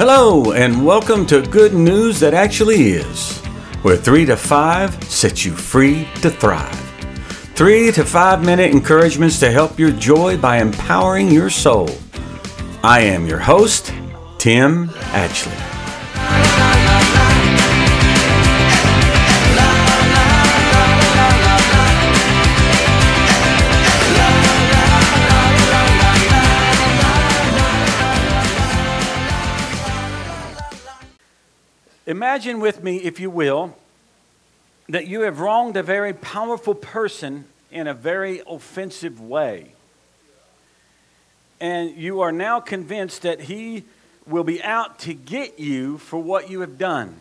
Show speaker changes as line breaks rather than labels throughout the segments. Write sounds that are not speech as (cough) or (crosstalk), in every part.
Hello, and welcome to Good News That Actually Is, where 3 to 5 sets you free to thrive. 3 to 5 minute encouragements to help your joy by empowering your soul. I am your host, Tim Atchley. Imagine with me, if you will, that you have wronged a very powerful person in a very offensive way. And you are now convinced that he will be out to get you for what you have done.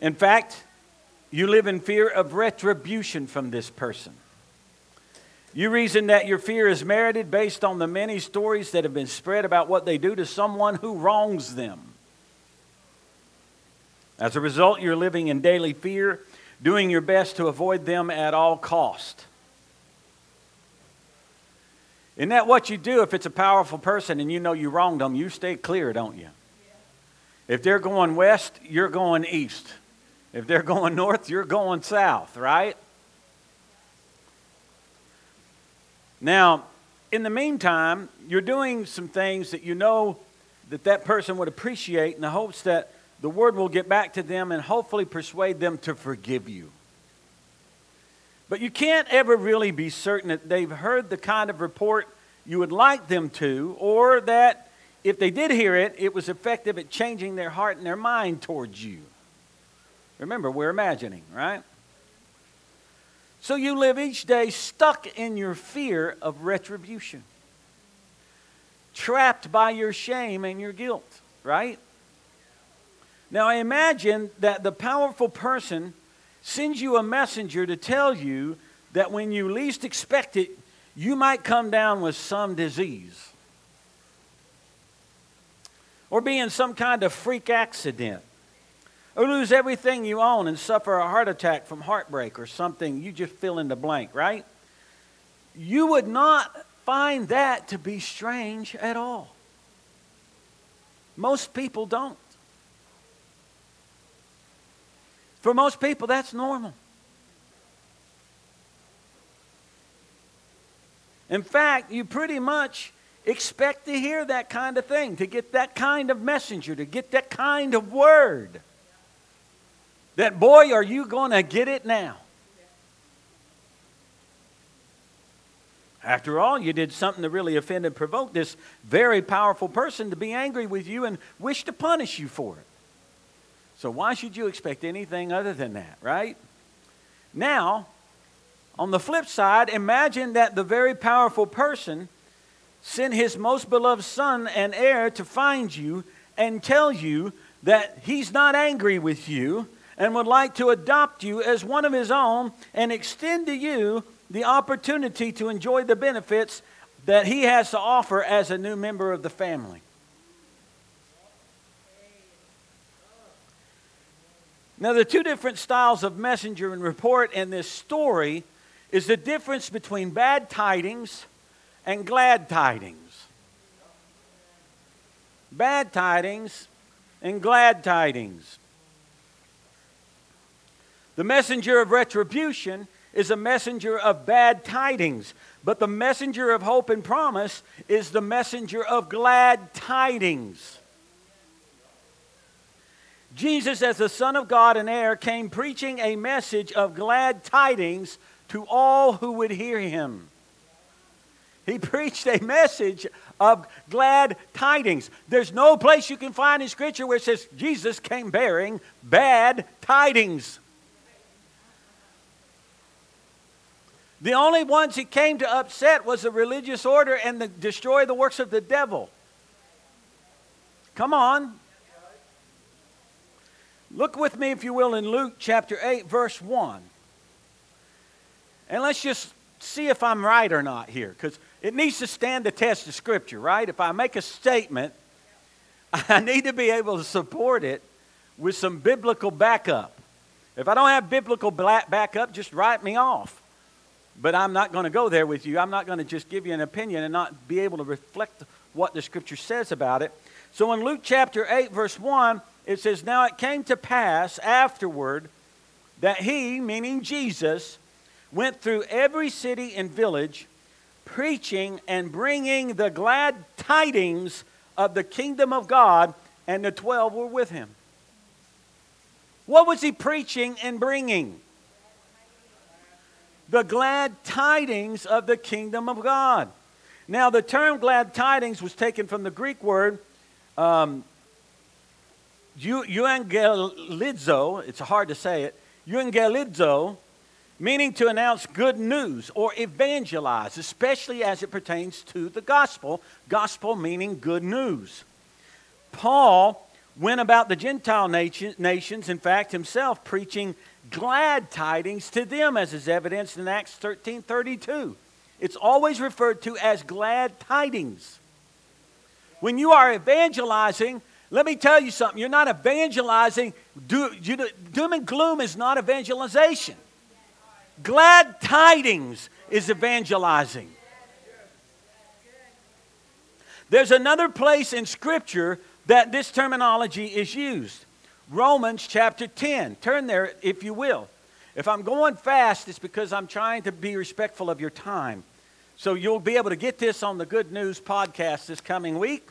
In fact, you live in fear of retribution from this person. You reason that your fear is merited based on the many stories that have been spread about what they do to someone who wrongs them. As a result, you're living in daily fear, doing your best to avoid them at all cost. Isn't that what you do if it's a powerful person and you know you wronged them? You stay clear, don't you? If they're going west, you're going east. If they're going north, you're going south, right? Now, in the meantime, you're doing some things that you know that that person would appreciate in the hopes that the word will get back to them and hopefully persuade them to forgive you. But you can't ever really be certain that they've heard the kind of report you would like them to, or that if they did hear it, it was effective at changing their heart and their mind towards you. Remember, we're imagining, right? So you live each day stuck in your fear of retribution, trapped by your shame and your guilt, right? Now I imagine that the powerful person sends you a messenger to tell you that when you least expect it, you might come down with some disease. Or be in some kind of freak accident or lose everything you own and suffer a heart attack from heartbreak or something, you just fill in the blank, right? You would not find that to be strange at all. Most people don't. For most people, that's normal. In fact, you pretty much expect to hear that kind of thing, to get that kind of messenger, to get that kind of word. That, boy, are you going to get it now? After all, you did something to really offend and provoke this very powerful person to be angry with you and wish to punish you for it. So, why should you expect anything other than that, right? Now, on the flip side, imagine that the very powerful person sent his most beloved son and heir to find you and tell you that he's not angry with you and would like to adopt you as one of his own and extend to you the opportunity to enjoy the benefits that he has to offer as a new member of the family. Now, the two different styles of messenger and report in this story is the difference between bad tidings and glad tidings. Bad tidings and glad tidings. The messenger of retribution is a messenger of bad tidings, but the messenger of hope and promise is the messenger of glad tidings. Jesus, as the Son of God and heir, came preaching a message of glad tidings to all who would hear him. He (laughs) preached a message of glad tidings. There's no place you can find in Scripture where it says Jesus came bearing bad tidings. The only ones he came to upset was the religious order and the, destroy the works of the devil. Come on. Look with me, if you will, in Luke chapter 8, verse 1. And let's just see if I'm right or not here, because it needs to stand the test of Scripture, right? If I make a statement, (laughs) I need to be able to support it with some biblical backup. If I don't have biblical backup, just write me off. But I'm not going to go there with you. I'm not going to just give you an opinion and not be able to reflect what the scripture says about it. So in Luke chapter 8, verse 1, it says, Now it came to pass afterward that he, meaning Jesus, went through every city and village, preaching and bringing the glad tidings of the kingdom of God, and the twelve were with him. What was he preaching and bringing? The glad tidings of the kingdom of God. Now, the term glad tidings was taken from the Greek word um, euangelizo. It's hard to say it. Euangelizo, meaning to announce good news or evangelize, especially as it pertains to the gospel. Gospel meaning good news. Paul went about the Gentile nation, nations, in fact, himself preaching glad tidings to them, as is evidenced in Acts 13 32. It's always referred to as glad tidings. When you are evangelizing, let me tell you something. You're not evangelizing. Doom and gloom is not evangelization. Glad tidings is evangelizing. There's another place in Scripture that this terminology is used. Romans chapter 10. Turn there if you will. If I'm going fast, it's because I'm trying to be respectful of your time. So you'll be able to get this on the Good News podcast this coming week,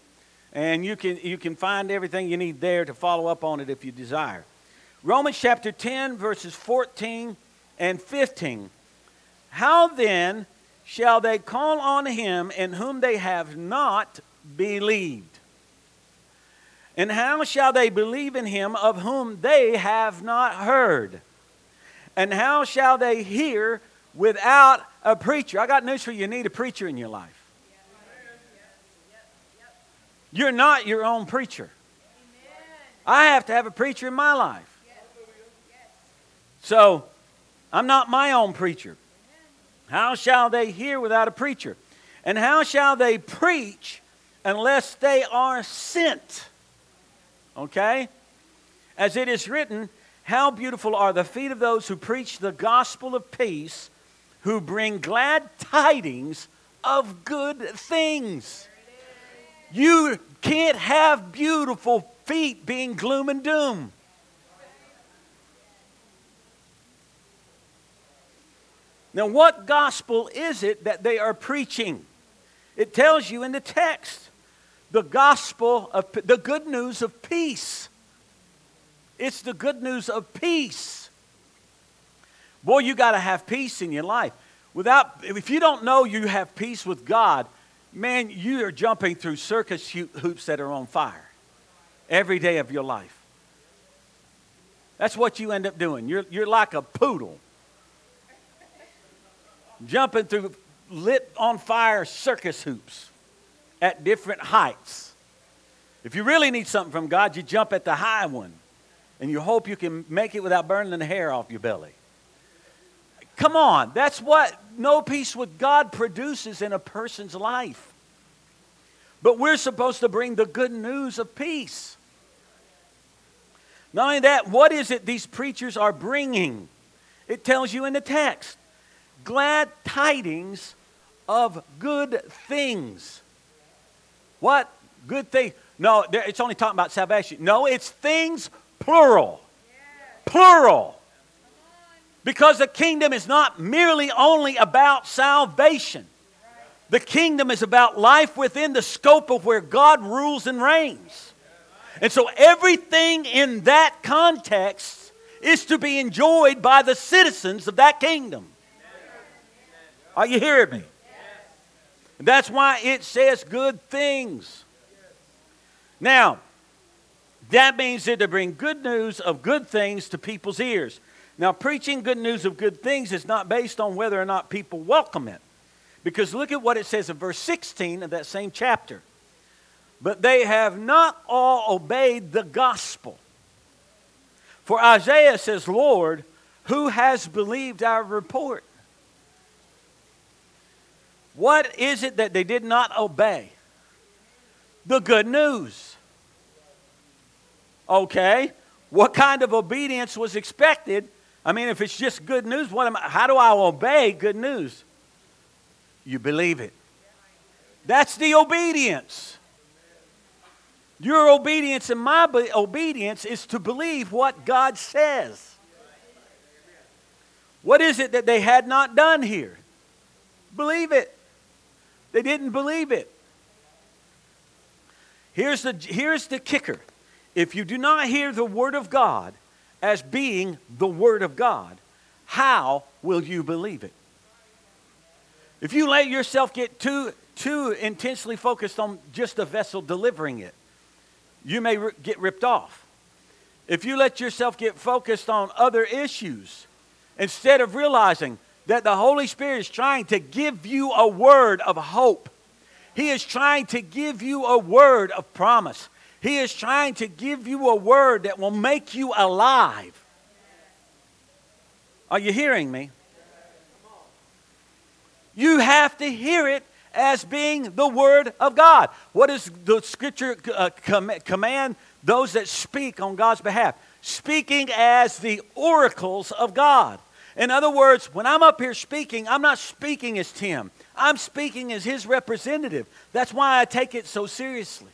and you can, you can find everything you need there to follow up on it if you desire. Romans chapter 10, verses 14 and 15. How then shall they call on him in whom they have not believed? And how shall they believe in him of whom they have not heard? And how shall they hear without a preacher? I got news for you. You need a preacher in your life. You're not your own preacher. I have to have a preacher in my life. So, I'm not my own preacher. How shall they hear without a preacher? And how shall they preach unless they are sent? Okay? As it is written, How beautiful are the feet of those who preach the gospel of peace, who bring glad tidings of good things. You can't have beautiful feet being gloom and doom. Now, what gospel is it that they are preaching? It tells you in the text the gospel of the good news of peace. It's the good news of peace. Boy, you got to have peace in your life. Without, if you don't know you have peace with God, man, you are jumping through circus hoops that are on fire every day of your life. That's what you end up doing. You're, you're like a poodle jumping through lit on fire circus hoops at different heights. If you really need something from God, you jump at the high one and you hope you can make it without burning the hair off your belly. Come on, that's what no peace with God produces in a person's life. But we're supposed to bring the good news of peace. Not only that, what is it these preachers are bringing? It tells you in the text glad tidings of good things. What? Good thing? No, it's only talking about salvation. No, it's things plural. Plural. Because the kingdom is not merely only about salvation. The kingdom is about life within the scope of where God rules and reigns. And so everything in that context is to be enjoyed by the citizens of that kingdom. Are you hearing me? That's why it says good things. Now, that means that to bring good news of good things to people's ears. Now, preaching good news of good things is not based on whether or not people welcome it. Because look at what it says in verse 16 of that same chapter. But they have not all obeyed the gospel. For Isaiah says, Lord, who has believed our report? What is it that they did not obey? The good news. Okay, what kind of obedience was expected? I mean, if it's just good news, what am I, how do I obey good news? You believe it. That's the obedience. Your obedience and my be- obedience is to believe what God says. What is it that they had not done here? Believe it. They didn't believe it. Here's the, here's the kicker if you do not hear the Word of God as being the Word of God, how will you believe it? If you let yourself get too, too intensely focused on just the vessel delivering it, you may r- get ripped off. If you let yourself get focused on other issues, instead of realizing that the Holy Spirit is trying to give you a word of hope, He is trying to give you a word of promise. He is trying to give you a word that will make you alive. Are you hearing me? You have to hear it as being the Word of God. What does the Scripture uh, com- command those that speak on God's behalf? Speaking as the oracles of God. In other words, when I'm up here speaking, I'm not speaking as Tim. I'm speaking as his representative. That's why I take it so seriously.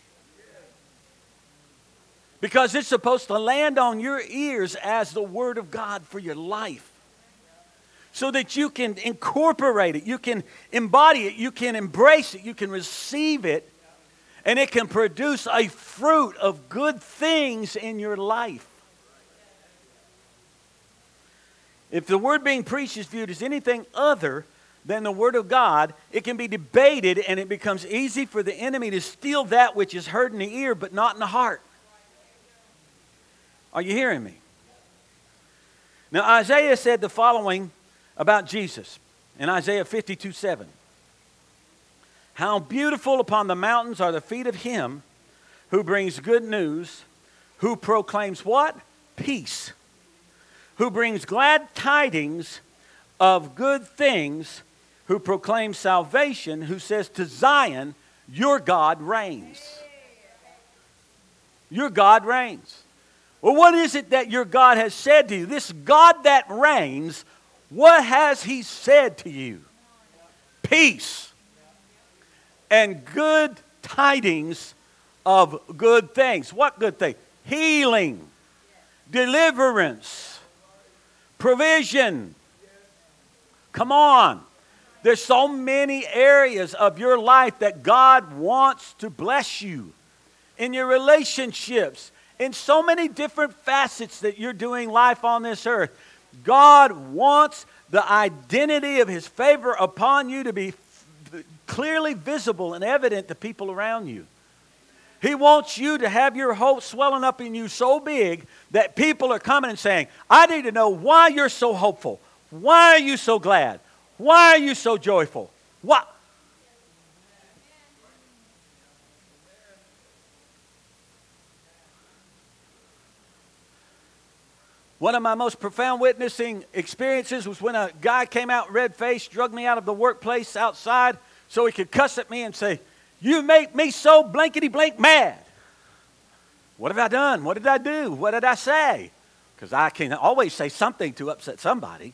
Because it's supposed to land on your ears as the Word of God for your life so that you can incorporate it, you can embody it, you can embrace it, you can receive it, and it can produce a fruit of good things in your life. If the word being preached is viewed as anything other than the word of God, it can be debated and it becomes easy for the enemy to steal that which is heard in the ear but not in the heart. Are you hearing me? Now, Isaiah said the following about Jesus in Isaiah 52 7. How beautiful upon the mountains are the feet of him who brings good news, who proclaims what? Peace. Who brings glad tidings of good things, who proclaims salvation, who says to Zion, Your God reigns. Your God reigns. Well, what is it that your God has said to you? This God that reigns what has he said to you? Peace and good tidings of good things. What good thing? Healing, deliverance, provision. Come on. There's so many areas of your life that God wants to bless you in your relationships, in so many different facets that you're doing life on this earth. God wants the identity of his favor upon you to be clearly visible and evident to people around you. He wants you to have your hope swelling up in you so big that people are coming and saying, I need to know why you're so hopeful. Why are you so glad? Why are you so joyful? What? One of my most profound witnessing experiences was when a guy came out red faced, drug me out of the workplace outside so he could cuss at me and say, You make me so blankety blank mad. What have I done? What did I do? What did I say? Because I can always say something to upset somebody.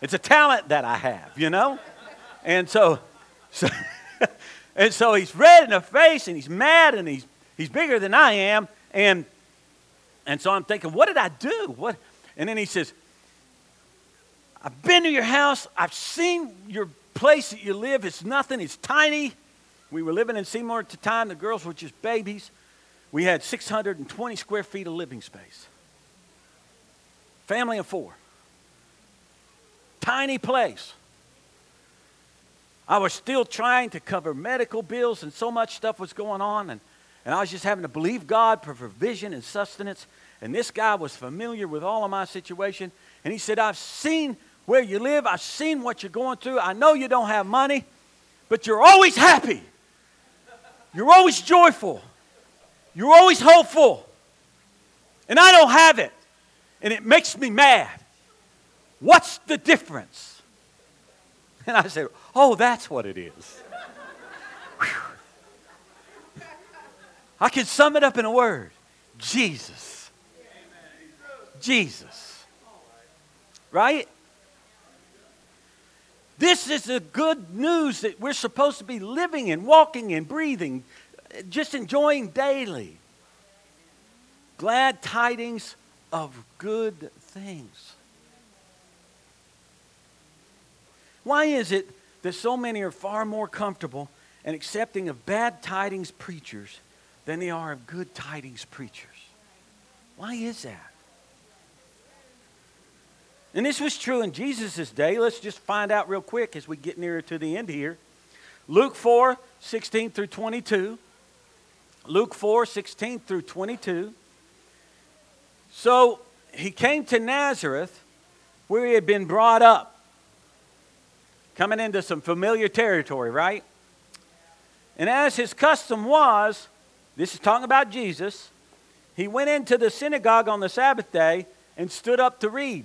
It's a talent that I have, you know? And so, (laughs) so and so he's red in the face and he's mad and he's, he's bigger than I am. And and so I'm thinking, what did I do? What? And then he says, I've been to your house. I've seen your place that you live. It's nothing. It's tiny. We were living in Seymour at the time. The girls were just babies. We had 620 square feet of living space. Family of four. Tiny place. I was still trying to cover medical bills, and so much stuff was going on. And and I was just having to believe God for provision and sustenance. And this guy was familiar with all of my situation. And he said, I've seen where you live, I've seen what you're going through. I know you don't have money, but you're always happy. You're always joyful. You're always hopeful. And I don't have it. And it makes me mad. What's the difference? (laughs) And I said, Oh, that's what it is. I can sum it up in a word Jesus. Jesus. Right? This is the good news that we're supposed to be living in, walking in, breathing, just enjoying daily. Glad tidings of good things. Why is it that so many are far more comfortable and accepting of bad tidings preachers than they are of good tidings preachers? Why is that? And this was true in Jesus' day. Let's just find out real quick as we get nearer to the end here. Luke 4 16 through 22. Luke 4 16 through 22. So he came to Nazareth where he had been brought up. Coming into some familiar territory, right? And as his custom was, this is talking about Jesus, he went into the synagogue on the Sabbath day and stood up to read.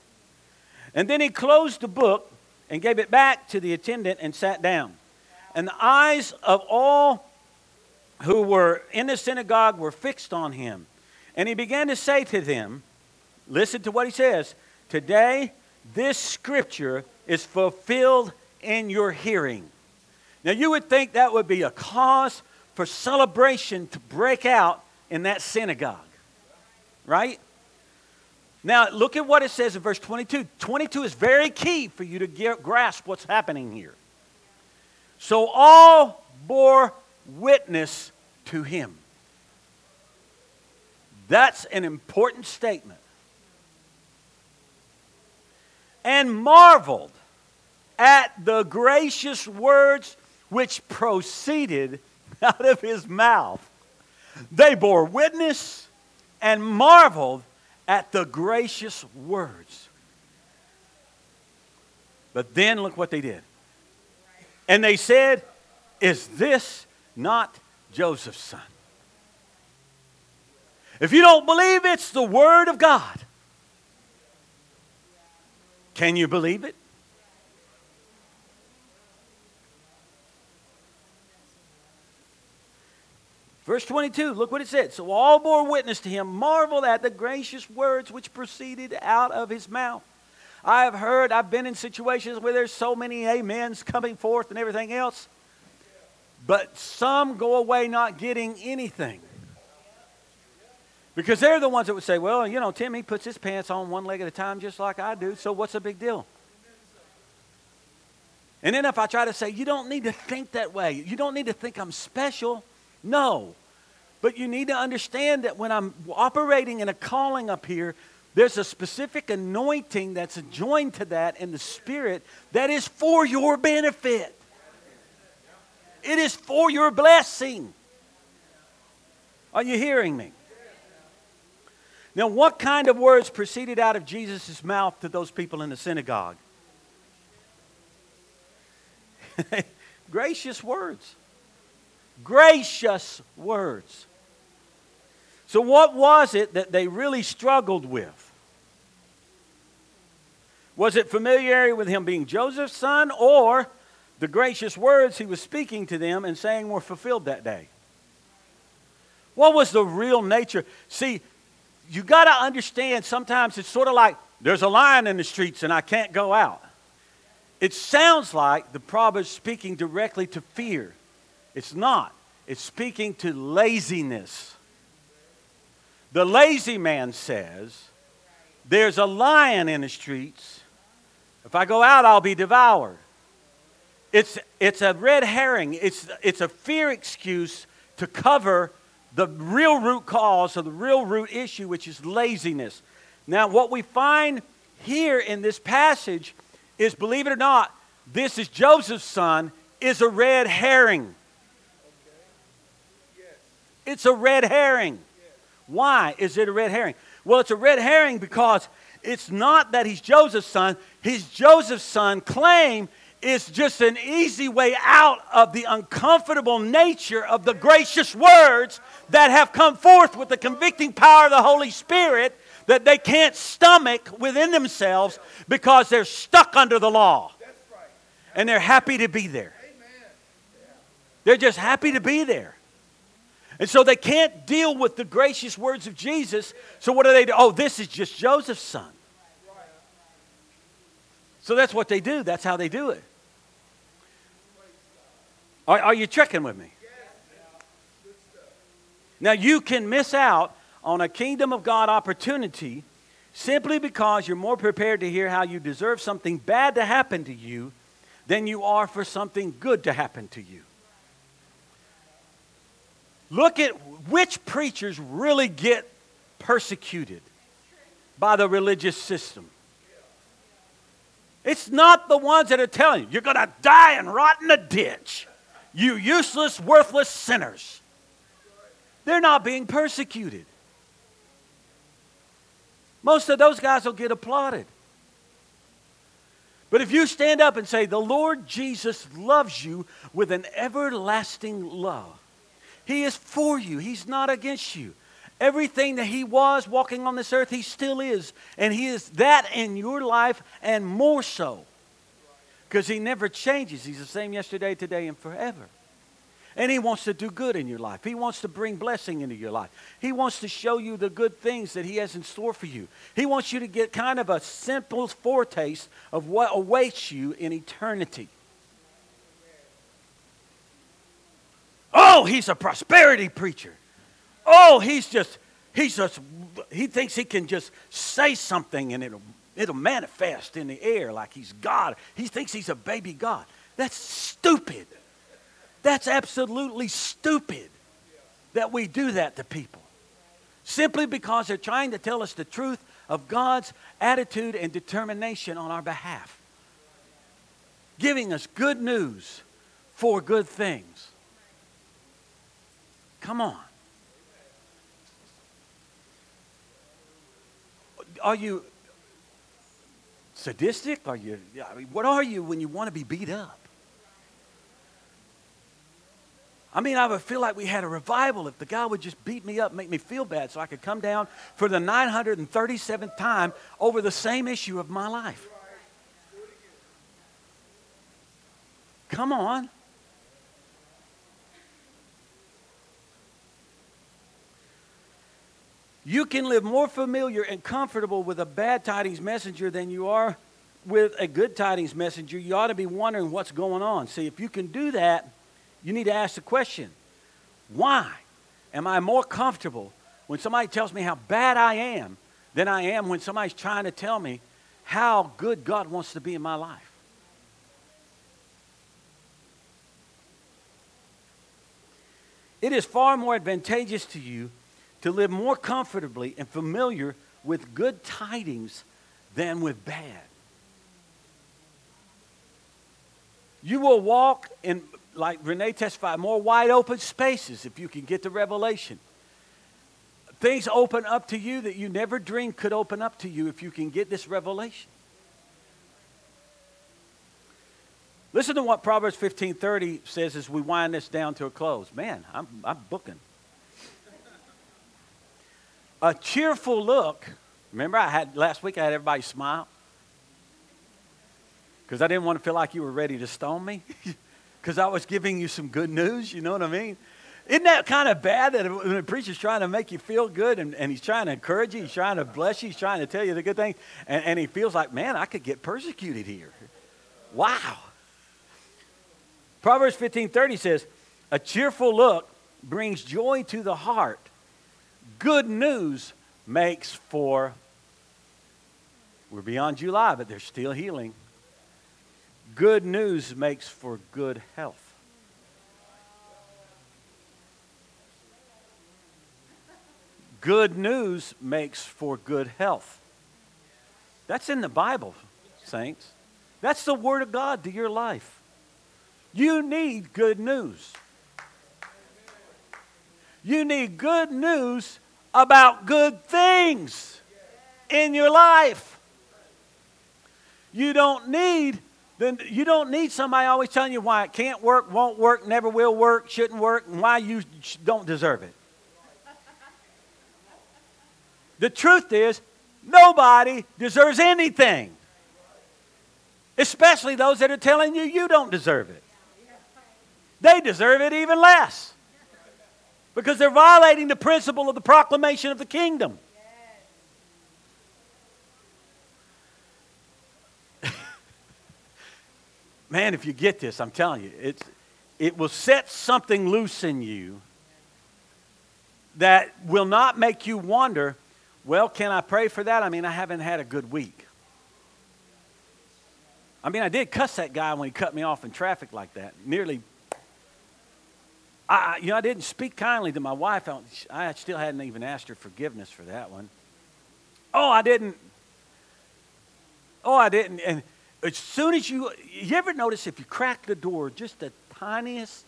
And then he closed the book and gave it back to the attendant and sat down. And the eyes of all who were in the synagogue were fixed on him. And he began to say to them, Listen to what he says. Today, this scripture is fulfilled in your hearing. Now, you would think that would be a cause for celebration to break out in that synagogue, right? Now, look at what it says in verse 22. 22 is very key for you to get, grasp what's happening here. So all bore witness to him. That's an important statement. And marveled at the gracious words which proceeded out of his mouth. They bore witness and marveled at the gracious words. But then look what they did. And they said, Is this not Joseph's son? If you don't believe it's the Word of God, can you believe it? Verse 22, look what it said. So all bore witness to him, marveled at the gracious words which proceeded out of his mouth. I have heard, I've been in situations where there's so many amens coming forth and everything else, but some go away not getting anything. Because they're the ones that would say, well, you know, Tim, he puts his pants on one leg at a time just like I do, so what's the big deal? And then if I try to say, you don't need to think that way, you don't need to think I'm special. No. But you need to understand that when I'm operating in a calling up here, there's a specific anointing that's joined to that in the Spirit that is for your benefit. It is for your blessing. Are you hearing me? Now, what kind of words proceeded out of Jesus' mouth to those people in the synagogue? (laughs) Gracious words gracious words. So, what was it that they really struggled with? Was it familiarity with him being Joseph's son or the gracious words he was speaking to them and saying were fulfilled that day? What was the real nature? See, you got to understand sometimes it's sort of like there's a lion in the streets and I can't go out. It sounds like the proverb speaking directly to fear. It's not. It's speaking to laziness. The lazy man says, There's a lion in the streets. If I go out, I'll be devoured. It's, it's a red herring, it's, it's a fear excuse to cover the real root cause of the real root issue, which is laziness. Now, what we find here in this passage is, believe it or not, this is Joseph's son, is a red herring. It's a red herring. Why is it a red herring? Well, it's a red herring because it's not that he's Joseph's son. His Joseph's son claim is just an easy way out of the uncomfortable nature of the gracious words that have come forth with the convicting power of the Holy Spirit that they can't stomach within themselves because they're stuck under the law. And they're happy to be there. They're just happy to be there. And so they can't deal with the gracious words of Jesus. So what do they do? Oh, this is just Joseph's son. So that's what they do. That's how they do it. Are, are you checking with me? Now, you can miss out on a kingdom of God opportunity simply because you're more prepared to hear how you deserve something bad to happen to you than you are for something good to happen to you. Look at which preachers really get persecuted by the religious system. It's not the ones that are telling you, you're going to die and rot in a ditch. You useless, worthless sinners. They're not being persecuted. Most of those guys will get applauded. But if you stand up and say, The Lord Jesus loves you with an everlasting love, He is for you, He's not against you. Everything that He was walking on this earth, He still is. And He is that in your life and more so. Because He never changes. He's the same yesterday, today, and forever. And He wants to do good in your life. He wants to bring blessing into your life. He wants to show you the good things that He has in store for you. He wants you to get kind of a simple foretaste of what awaits you in eternity. Oh, he's a prosperity preacher. Oh, he's just, he's just, he thinks he can just say something and it'll, it'll manifest in the air like he's God. He thinks he's a baby God. That's stupid. That's absolutely stupid that we do that to people. Simply because they're trying to tell us the truth of God's attitude and determination on our behalf. Giving us good news for good things. Come on. Are you sadistic? Are you, I mean, what are you when you want to be beat up? I mean, I would feel like we had a revival if the guy would just beat me up, make me feel bad, so I could come down for the 937th time over the same issue of my life. Come on. You can live more familiar and comfortable with a bad tidings messenger than you are with a good tidings messenger. You ought to be wondering what's going on. See, if you can do that, you need to ask the question why am I more comfortable when somebody tells me how bad I am than I am when somebody's trying to tell me how good God wants to be in my life? It is far more advantageous to you to live more comfortably and familiar with good tidings than with bad. You will walk in like Renee testified, more wide open spaces if you can get the revelation. Things open up to you that you never dreamed could open up to you if you can get this revelation. Listen to what Proverbs 15:30 says as we wind this down to a close. Man, I'm, I'm booking. A cheerful look. Remember, I had last week I had everybody smile because I didn't want to feel like you were ready to stone me. (laughs) because I was giving you some good news. You know what I mean? Isn't that kind of bad that when a preacher's trying to make you feel good and, and he's trying to encourage you, he's trying to bless you, he's trying to tell you the good thing, and, and he feels like, man, I could get persecuted here. Wow. Proverbs 15:30 says, "A cheerful look brings joy to the heart. Good news makes for we're beyond July, but there's still healing. Good news makes for good health. Good news makes for good health. That's in the Bible, saints. That's the Word of God to your life. You need good news. You need good news about good things in your life. You don't need then you don't need somebody always telling you why it can't work, won't work, never will work, shouldn't work, and why you don't deserve it. The truth is, nobody deserves anything, especially those that are telling you you don't deserve it. They deserve it even less because they're violating the principle of the proclamation of the kingdom. (laughs) Man, if you get this, I'm telling you, it's, it will set something loose in you that will not make you wonder, well, can I pray for that? I mean, I haven't had a good week. I mean, I did cuss that guy when he cut me off in traffic like that. Nearly I, you know, I didn't speak kindly to my wife. I still hadn't even asked her forgiveness for that one. Oh, I didn't. Oh, I didn't. And as soon as you, you ever notice if you crack the door just the tiniest,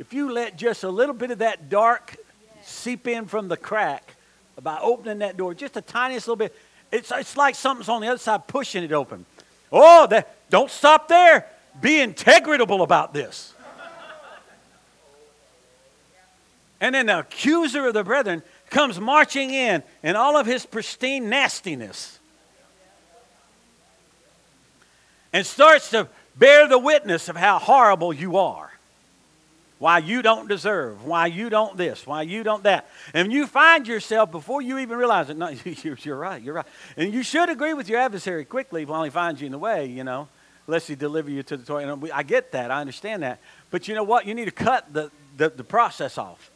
if you let just a little bit of that dark seep in from the crack by opening that door, just the tiniest little bit, it's, it's like something's on the other side pushing it open. Oh, that, don't stop there. Be integritable about this. And then the accuser of the brethren comes marching in in all of his pristine nastiness and starts to bear the witness of how horrible you are. Why you don't deserve, why you don't this, why you don't that. And you find yourself before you even realize it, (laughs) no, you're right, you're right. And you should agree with your adversary quickly while he finds you in the way, you know, lest he deliver you to the toy. I get that, I understand that. But you know what? You need to cut the, the, the process off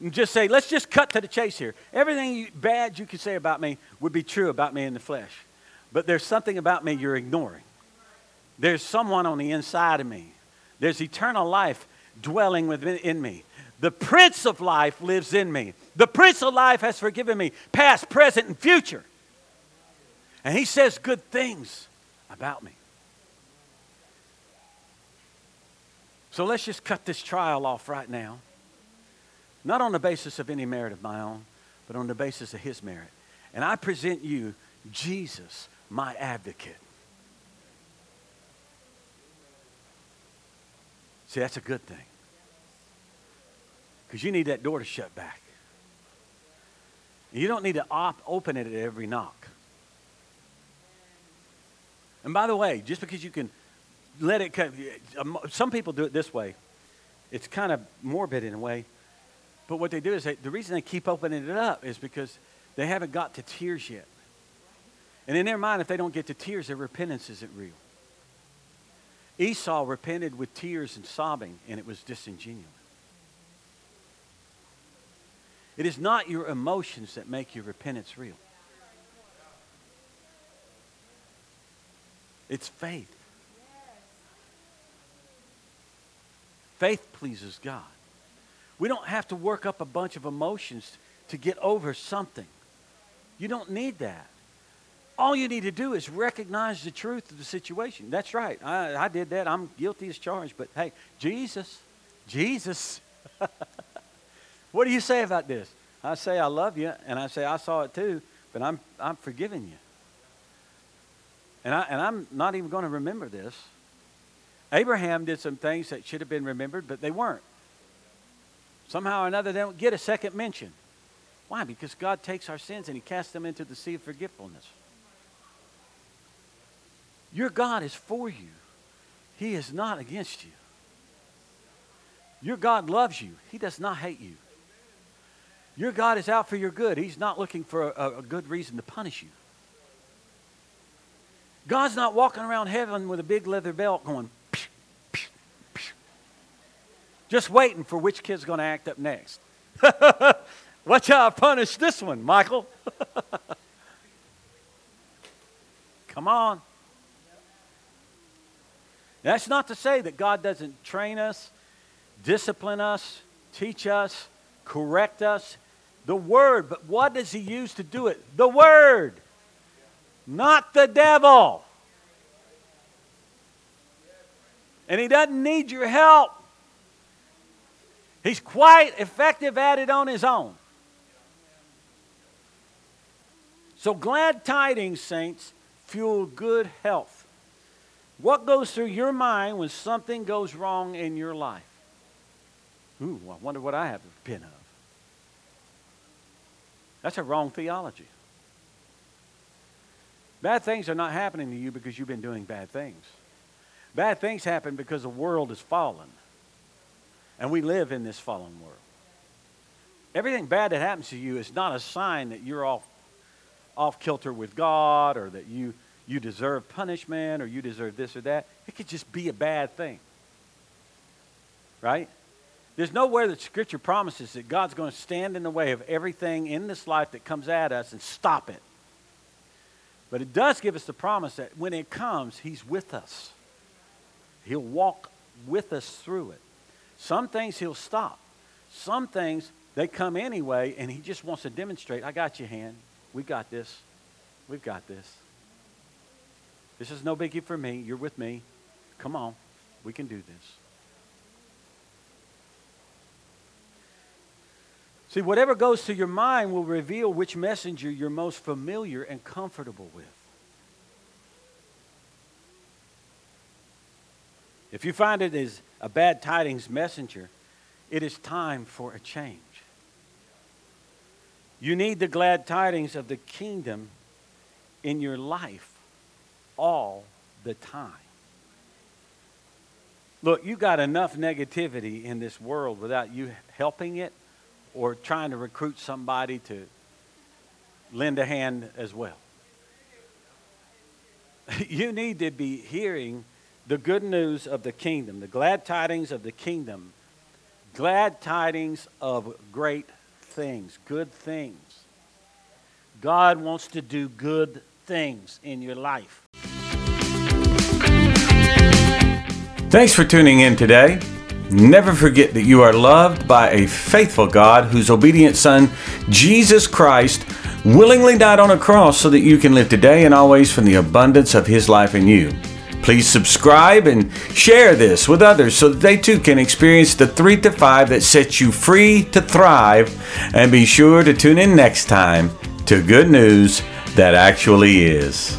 and just say, let's just cut to the chase here. Everything bad you could say about me would be true about me in the flesh. But there's something about me you're ignoring. There's someone on the inside of me. There's eternal life dwelling within me. The Prince of Life lives in me. The Prince of Life has forgiven me, past, present, and future. And he says good things about me. So let's just cut this trial off right now. Not on the basis of any merit of my own, but on the basis of his merit. And I present you Jesus, my advocate. See, that's a good thing. Because you need that door to shut back. You don't need to op- open it at every knock. And by the way, just because you can let it come, some people do it this way. It's kind of morbid in a way. But what they do is they, the reason they keep opening it up is because they haven't got to tears yet. And in their mind, if they don't get to tears, their repentance isn't real. Esau repented with tears and sobbing, and it was disingenuous. It is not your emotions that make your repentance real. It's faith. Faith pleases God. We don't have to work up a bunch of emotions to get over something. You don't need that. All you need to do is recognize the truth of the situation. That's right. I, I did that. I'm guilty as charged. But hey, Jesus, Jesus. (laughs) what do you say about this? I say I love you, and I say I saw it too, but I'm I'm forgiving you. And I and I'm not even going to remember this. Abraham did some things that should have been remembered, but they weren't. Somehow or another, they don't get a second mention. Why? Because God takes our sins and He casts them into the sea of forgetfulness. Your God is for you, He is not against you. Your God loves you, He does not hate you. Your God is out for your good, He's not looking for a, a good reason to punish you. God's not walking around heaven with a big leather belt going, just waiting for which kid's going to act up next. (laughs) Watch how I punish this one, Michael. (laughs) Come on. That's not to say that God doesn't train us, discipline us, teach us, correct us. The Word, but what does He use to do it? The Word, not the devil. And He doesn't need your help. He's quite effective at it on his own. So, glad tidings, saints, fuel good health. What goes through your mind when something goes wrong in your life? Ooh, I wonder what I have repent of. That's a wrong theology. Bad things are not happening to you because you've been doing bad things. Bad things happen because the world is fallen. And we live in this fallen world. Everything bad that happens to you is not a sign that you're off, off kilter with God or that you, you deserve punishment or you deserve this or that. It could just be a bad thing. Right? There's nowhere that Scripture promises that God's going to stand in the way of everything in this life that comes at us and stop it. But it does give us the promise that when it comes, He's with us. He'll walk with us through it. Some things He'll stop. Some things, they come anyway, and He just wants to demonstrate, I got your hand. We got this. We've got this. This is no biggie for me. You're with me. Come on. We can do this. See, whatever goes to your mind will reveal which messenger you're most familiar and comfortable with. If you find it as a bad tidings messenger, it is time for a change. You need the glad tidings of the kingdom in your life all the time. Look, you got enough negativity in this world without you helping it or trying to recruit somebody to lend a hand as well. (laughs) You need to be hearing the good news of the kingdom, the glad tidings of the kingdom, glad tidings of great things, good things. God wants to do good things in your life. Thanks for tuning in today. Never forget that you are loved by a faithful God whose obedient Son, Jesus Christ, willingly died on a cross so that you can live today and always from the abundance of His life in you. Please subscribe and share this with others so that they too can experience the 3 to 5 that sets you free to thrive. And be sure to tune in next time to Good News That Actually Is.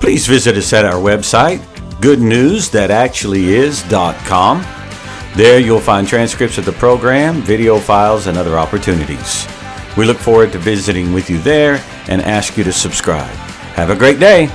Please visit us at our website goodnewsthatactuallyis.com. There you'll find transcripts of the program, video files, and other opportunities. We look forward to visiting with you there and ask you to subscribe. Have a great day.